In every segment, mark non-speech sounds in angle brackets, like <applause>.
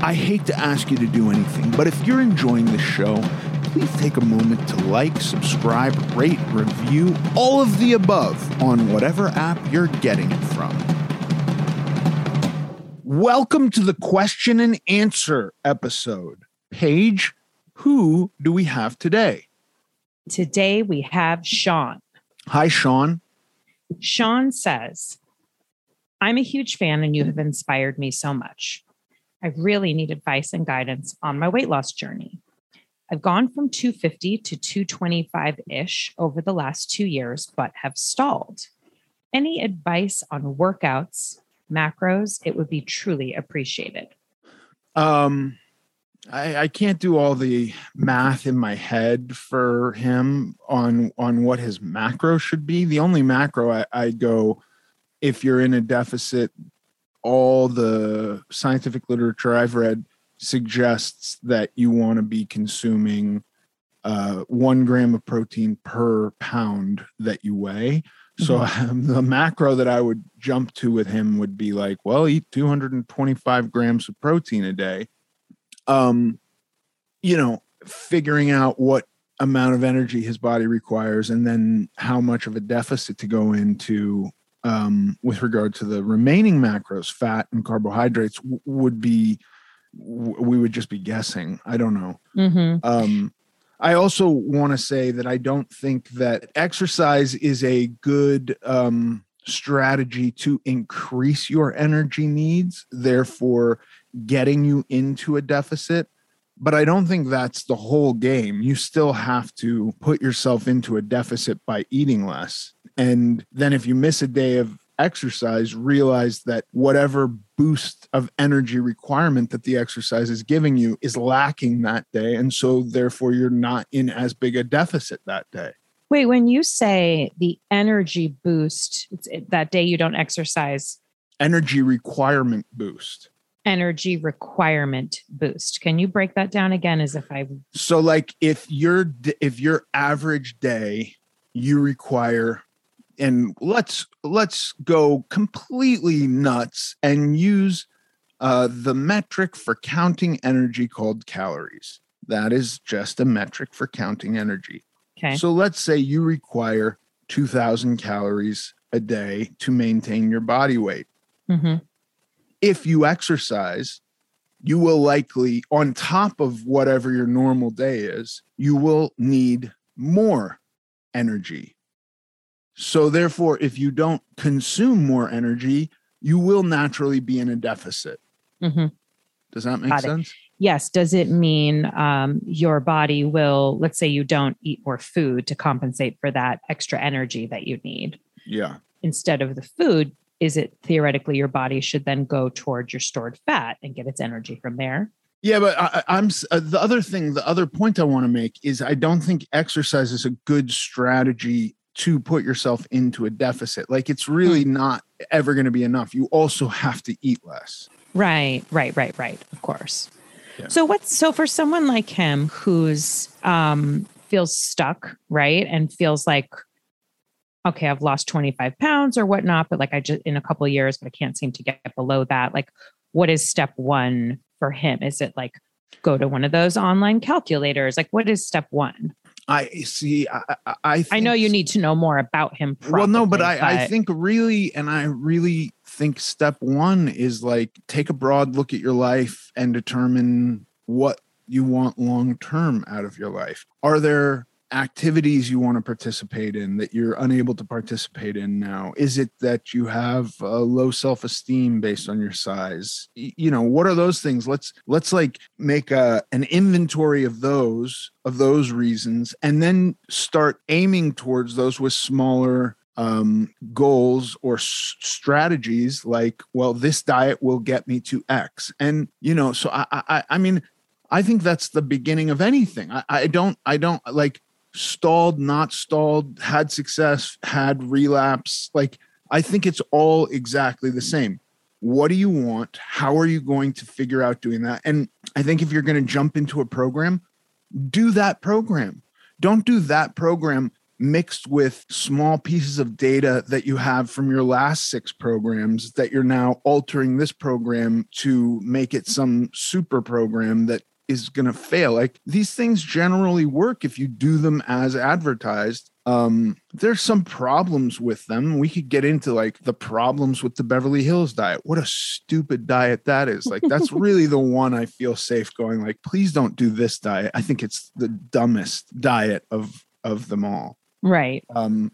I hate to ask you to do anything, but if you're enjoying the show, please take a moment to like, subscribe, rate, review, all of the above on whatever app you're getting it from. Welcome to the question and answer episode. Paige, who do we have today? Today we have Sean. Hi, Sean. Sean says, I'm a huge fan and you have inspired me so much. I really need advice and guidance on my weight loss journey. I've gone from 250 to 225 ish over the last two years, but have stalled. Any advice on workouts, macros, it would be truly appreciated. Um, I, I can't do all the math in my head for him on on what his macro should be. The only macro I, I go if you're in a deficit, all the scientific literature I've read suggests that you want to be consuming uh, one gram of protein per pound that you weigh. So um, <laughs> the macro that I would jump to with him would be like, well, eat 225 grams of protein a day. Um, you know, figuring out what amount of energy his body requires and then how much of a deficit to go into um, with regard to the remaining macros, fat and carbohydrates, w- would be w- we would just be guessing. I don't know. Mm-hmm. Um, I also want to say that I don't think that exercise is a good um, strategy to increase your energy needs, therefore getting you into a deficit. But I don't think that's the whole game. You still have to put yourself into a deficit by eating less. And then if you miss a day of exercise, realize that whatever boost of energy requirement that the exercise is giving you is lacking that day. And so therefore you're not in as big a deficit that day. Wait, when you say the energy boost, that day you don't exercise, Energy requirement boost. energy requirement boost. Can you break that down again as if I So like if your if your average day you require and let's let's go completely nuts and use uh, the metric for counting energy called calories. That is just a metric for counting energy. okay. So let's say you require 2000 calories a day to maintain your body weight. hmm If you exercise, you will likely, on top of whatever your normal day is, you will need more energy. So, therefore, if you don't consume more energy, you will naturally be in a deficit. hmm Does that make Got it. sense? Yes. Does it mean um, your body will, let's say you don't eat more food to compensate for that extra energy that you need Yeah. instead of the food? Is it theoretically your body should then go towards your stored fat and get its energy from there? Yeah, but I, I'm uh, the other thing. The other point I want to make is I don't think exercise is a good strategy to put yourself into a deficit. Like it's really not ever going to be enough. You also have to eat less. Right, right, right, right. Of course. Yeah. So what's so for someone like him who's um feels stuck, right? And feels like, okay, I've lost 25 pounds or whatnot, but like I just in a couple of years, but I can't seem to get below that. Like, what is step one for him? Is it like go to one of those online calculators? Like, what is step one? I see. I I, I, I know you need to know more about him. well, no, but probably, I, I think really, and I really think step one is like take a broad look at your life and determine what you want long term out of your life. Are there activities you want to participate in that you're unable to participate in now? Is it that you have a low self esteem based on your size? You know, what are those things? Let's let's like make a an inventory of those of those reasons and then start aiming towards those with smaller um, goals or s- strategies like well this diet will get me to x and you know so i i, I mean I think that's the beginning of anything. I, I don't, I don't like stalled, not stalled, had success, had relapse. Like, I think it's all exactly the same. What do you want? How are you going to figure out doing that? And I think if you're going to jump into a program, do that program. Don't do that program mixed with small pieces of data that you have from your last six programs that you're now altering this program to make it some super program that is going to fail. Like these things generally work if you do them as advertised. Um, there's some problems with them. We could get into like the problems with the Beverly Hills diet. What a stupid diet that is. Like that's <laughs> really the one I feel safe going like please don't do this diet. I think it's the dumbest diet of of them all. Right. Um,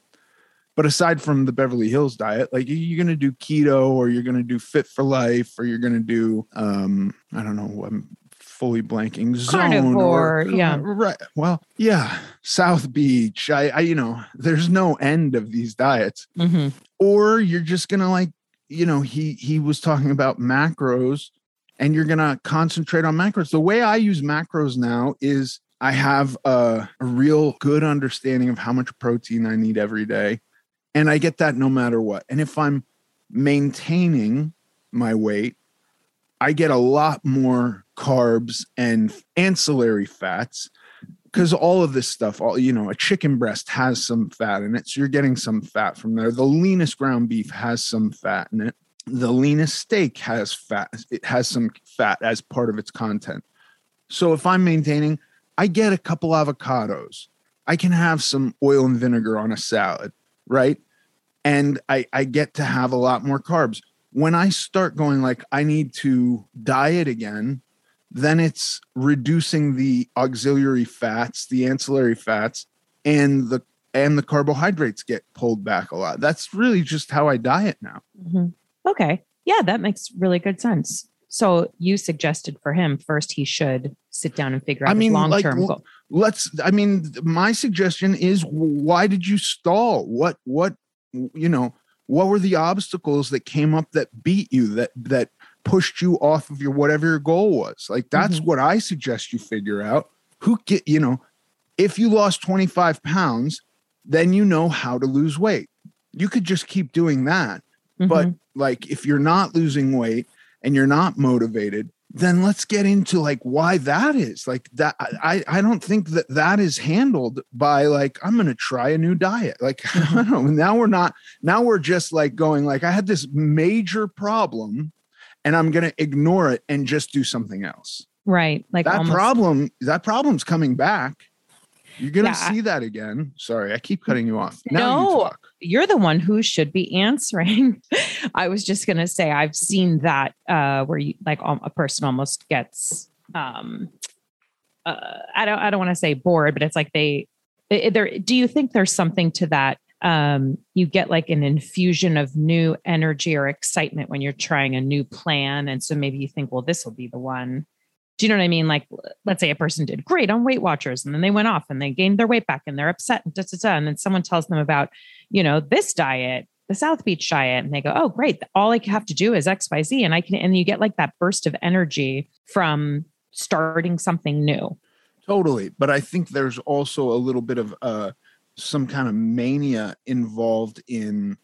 but aside from the Beverly Hills diet, like you're going to do keto or you're going to do fit for life or you're going to do, um, I don't know, I'm fully blanking zone Carnivore, or, yeah. right. Well, yeah. South beach. I, I, you know, there's no end of these diets hmm or you're just going to like, you know, he, he was talking about macros and you're going to concentrate on macros. The way I use macros now is I have a, a real good understanding of how much protein I need every day. And I get that no matter what. And if I'm maintaining my weight, I get a lot more carbs and ancillary fats because all of this stuff, all you know, a chicken breast has some fat in it. So you're getting some fat from there. The leanest ground beef has some fat in it. The leanest steak has fat, it has some fat as part of its content. So if I'm maintaining, I get a couple avocados. I can have some oil and vinegar on a salad, right? And I, I get to have a lot more carbs. When I start going like I need to diet again, then it's reducing the auxiliary fats, the ancillary fats, and the and the carbohydrates get pulled back a lot. That's really just how I diet now. hmm Okay. Yeah, that makes really good sense. So you suggested for him first he should sit down and figure out I mean, his long like, term l- goal. let's i mean my suggestion is why did you stall what what you know what were the obstacles that came up that beat you that that pushed you off of your whatever your goal was. Like that's Mhm. what i suggest you figure out. Who get you know if you lost 25 pounds then you know how to lose weight. You could just keep doing that. But Mhm. like if you're not losing weight and you're not motivated then let's get into like why that is. Like that i i don't think that that is handled by like i'm gonna try a new diet. Like <laughs> i don't know. Now we're not now we're just like going like i had this major problem and i'm gonna ignore it and just do something else right. Like that almost, problem that problem's coming back you're gonna Yeah, I- see that again sorry i keep cutting you off now you No. talk you're the one who should be answering. <laughs> I was just going to say, I've seen that uh, where you like um, a person almost gets, um, uh, I don't, I don't want to say bored, but it's like they, they there. Do you think there's something to that? Um, you get like an infusion of new energy or excitement when you're trying a new plan, and so maybe you think, well, this will be the one. Do you know what I mean? Like, let's say a person did great on Weight Watchers, and then they went off and they gained their weight back, and they're upset, and, da, da, da, and then someone tells them about you know, this diet, the South Beach diet. And they go, oh, great. All I have to do is XYZ. And I can, and you get like that burst of energy from starting something new. Totally. But I think there's also a little bit of uh, some kind of mania involved in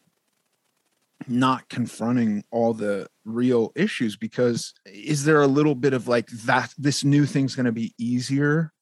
not confronting all the real issues because is there a little bit of like that this new thing's going to be easier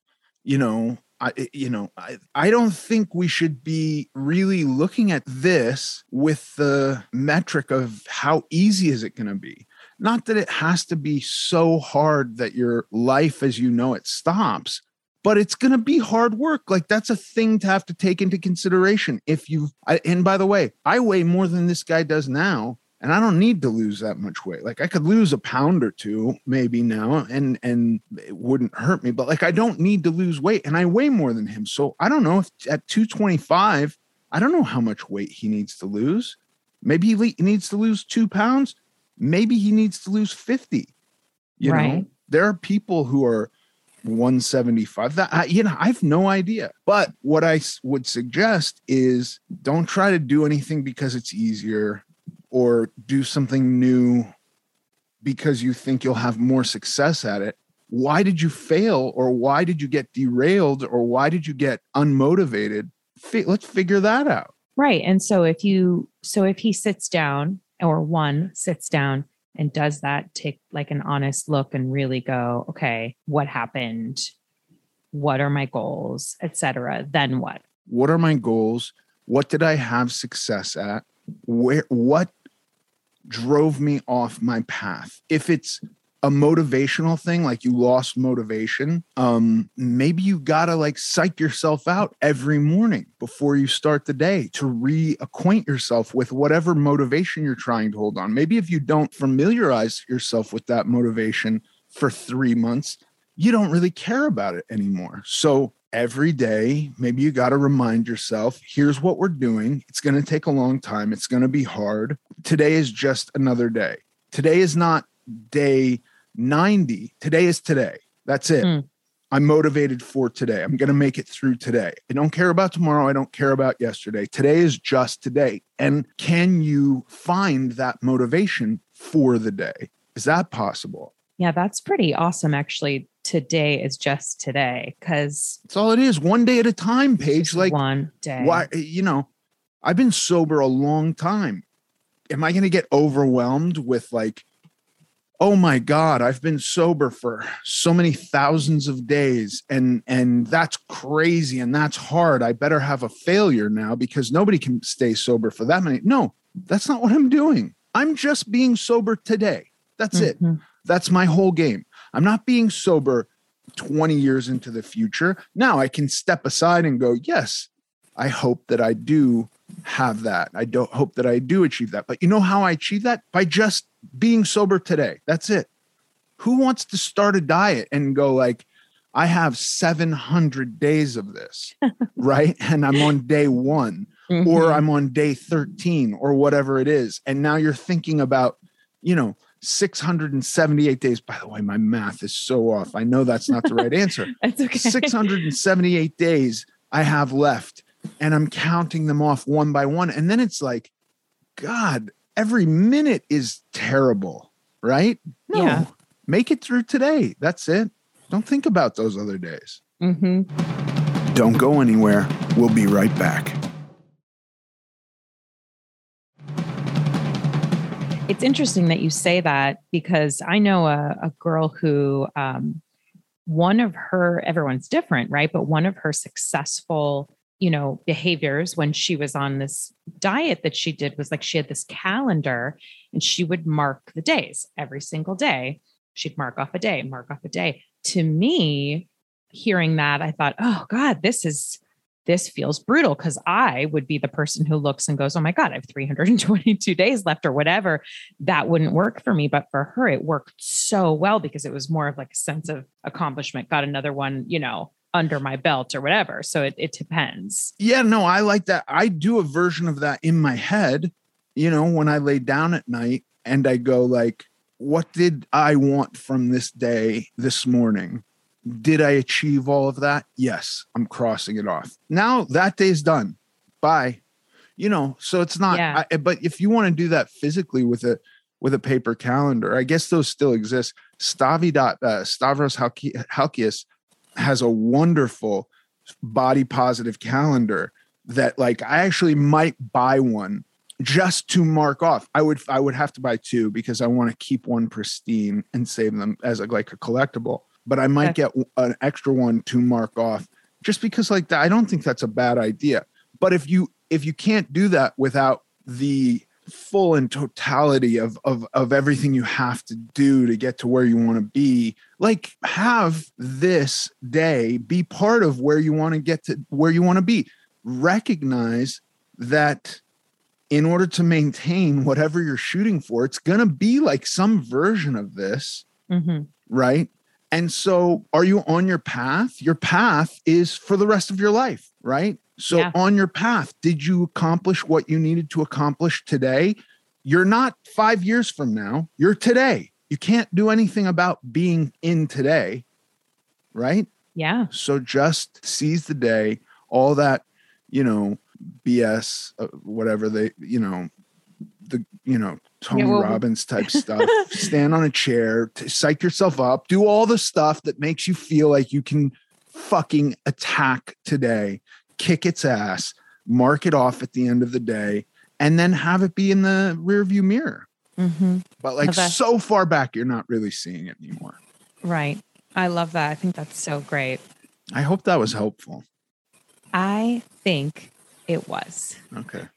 you know I, eh, you know, I, I don't think we should be really looking at this with the metric of how easy is it going to be. Not that it has to be so hard that your life as you know it stops, but it's going to be hard work. Like that's a thing to have to take into consideration. If you, I, and by the way, I weigh more than this guy does now, and I don't need to lose that much weight. Like I could lose a pound or two maybe now, and and it wouldn't hurt me. But like I don't need to lose weight, and I weigh more than him. So I don't know if at two twenty five, I don't know how much weight he needs to lose. Maybe he needs to lose two pounds. Maybe he needs to lose fifty. You know, there are people who are 175 that I, you know i have no idea but what i would suggest is don't try to do anything because it's easier or do something new because you think you'll have more success at it why did you fail or why did you get derailed or why did you get unmotivated? Let's figure that out. Right. And so if you, so if he sits down or one sits down and does that, take like an honest look and really go, okay, what happened? What are my goals, etc. Then what? What are my goals? What did I have success at? Where, what drove me off my path? If it's a motivational thing like you lost motivation um maybe you gotta like psych yourself out every morning before you start the day to reacquaint yourself with whatever motivation you're trying to hold on. Maybe if you don't familiarize yourself with that motivation for three months you don't really care about it anymore. So every day maybe you got to remind yourself here's what we're doing. It's going to take a long time. It's going to be hard. Today is just another day. Today is not day 90. Today is today. That's it. Mm. I'm motivated for today. I'm going to make it through today. I don't care about tomorrow. I don't care about yesterday. Today is just today. And can you find that motivation for the day? Is that possible? Yeah, that's pretty awesome. Actually, today is just today because it's all it is. One day at a time, Paige. Like one day. Why, you know, I've been sober a long time. Am I going to get overwhelmed with like oh my god i've been sober for so many thousands of days and and that's crazy and that's hard. I better have a failure now because nobody can stay sober for that many no that's not what i'm doing. I'm just being sober today. That's mm-hmm. it that's my whole game. I'm not being sober 20 years into the future. Now i can step aside and go yes i hope that i do have that i don't hope that i do achieve that but you know how i achieve that by just being sober today. That's it. Who wants to start a diet and go like, I have 700 days of this, <laughs> right? And I'm on day one, mm-hmm. or I'm on day 13, or whatever it is. And now you're thinking about, you know, 678 days. By the way, my math is so off. I know that's not the right answer. <laughs> that's okay. 678 days I have left, and I'm counting them off one by one. And then it's like, God, every minute is terrible, right? No, yeah. make it through today. That's it. Don't think about those other days. Mm-hmm. Don't go anywhere. We'll be right back. It's interesting that you say that because I know a, a girl who, um, one of her, everyone's different, right? But one of her successful you know behaviors when she was on this diet that she did was like she had this calendar and she would mark the days every single day. She'd mark off a day mark off a day. To me hearing that i thought oh god this is this feels brutal because i would be the person who looks and goes oh my god i have 322 days left or whatever. That wouldn't work for me but for her it worked so well because it was more of like a sense of accomplishment. Got another one you know under my belt or whatever. So it, it depends. Yeah, no, I like that. I do a version of that in my head, you know, when I lay down at night and I go like, what did I want from this day this morning? Did I achieve all of that? Yes, I'm crossing it off. Now that day's done. Bye. You know, so it's not yeah. I, but if you want to do that physically with a with a paper calendar, I guess those still exist. Stavi dot uh, Stavros Halkias has a wonderful body positive calendar that like I actually might buy one just to mark off. I would I would have to buy two because I want to keep one pristine and save them as a, like a collectible. But I might okay. get an extra one to mark off just because like that. I don't think that's a bad idea. But if you if you can't do that without the full and totality of, of of everything you have to do to get to where you want to be like have this day be part of where you want to get to where you want to be recognize that in order to maintain whatever you're shooting for it's going to be like some version of this mm-hmm. right and so are you on your path your path is for the rest of your life right so, yeah. on your path, did you accomplish what you needed to accomplish today? You're not five years from now, you're today. You can't do anything about being in today, right? Yeah. So, just seize the day, all that, you know, BS, uh, whatever they, you know, the, you know, Tony Yeah, well- Robbins type <laughs> stuff. Stand on a chair, psych yourself up, do all the stuff that makes you feel like you can fucking attack today, kick its ass, mark it off at the end of the day, and then have it be in the rearview mirror. Mhm. But like Okay. so far back, you're not really seeing it anymore. Right. I love that. I think that's so great. I hope that was helpful. I think it was. Okay.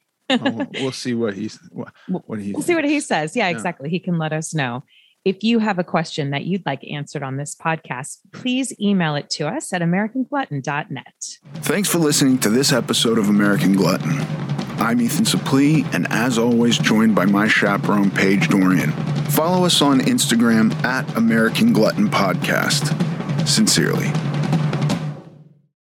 Well, <laughs> we'll see what he's what, what he We'll see what he says. Yeah, Yeah. exactly. He can let us know. If you have a question that you'd like answered on this podcast, please email it to us at americanglutton.net. Thanks for listening to this episode of American Glutton. I'm Ethan Suplee, and as always, joined by my chaperone, Paige Dorian. Follow us on Instagram at American Glutton Podcast. Sincerely.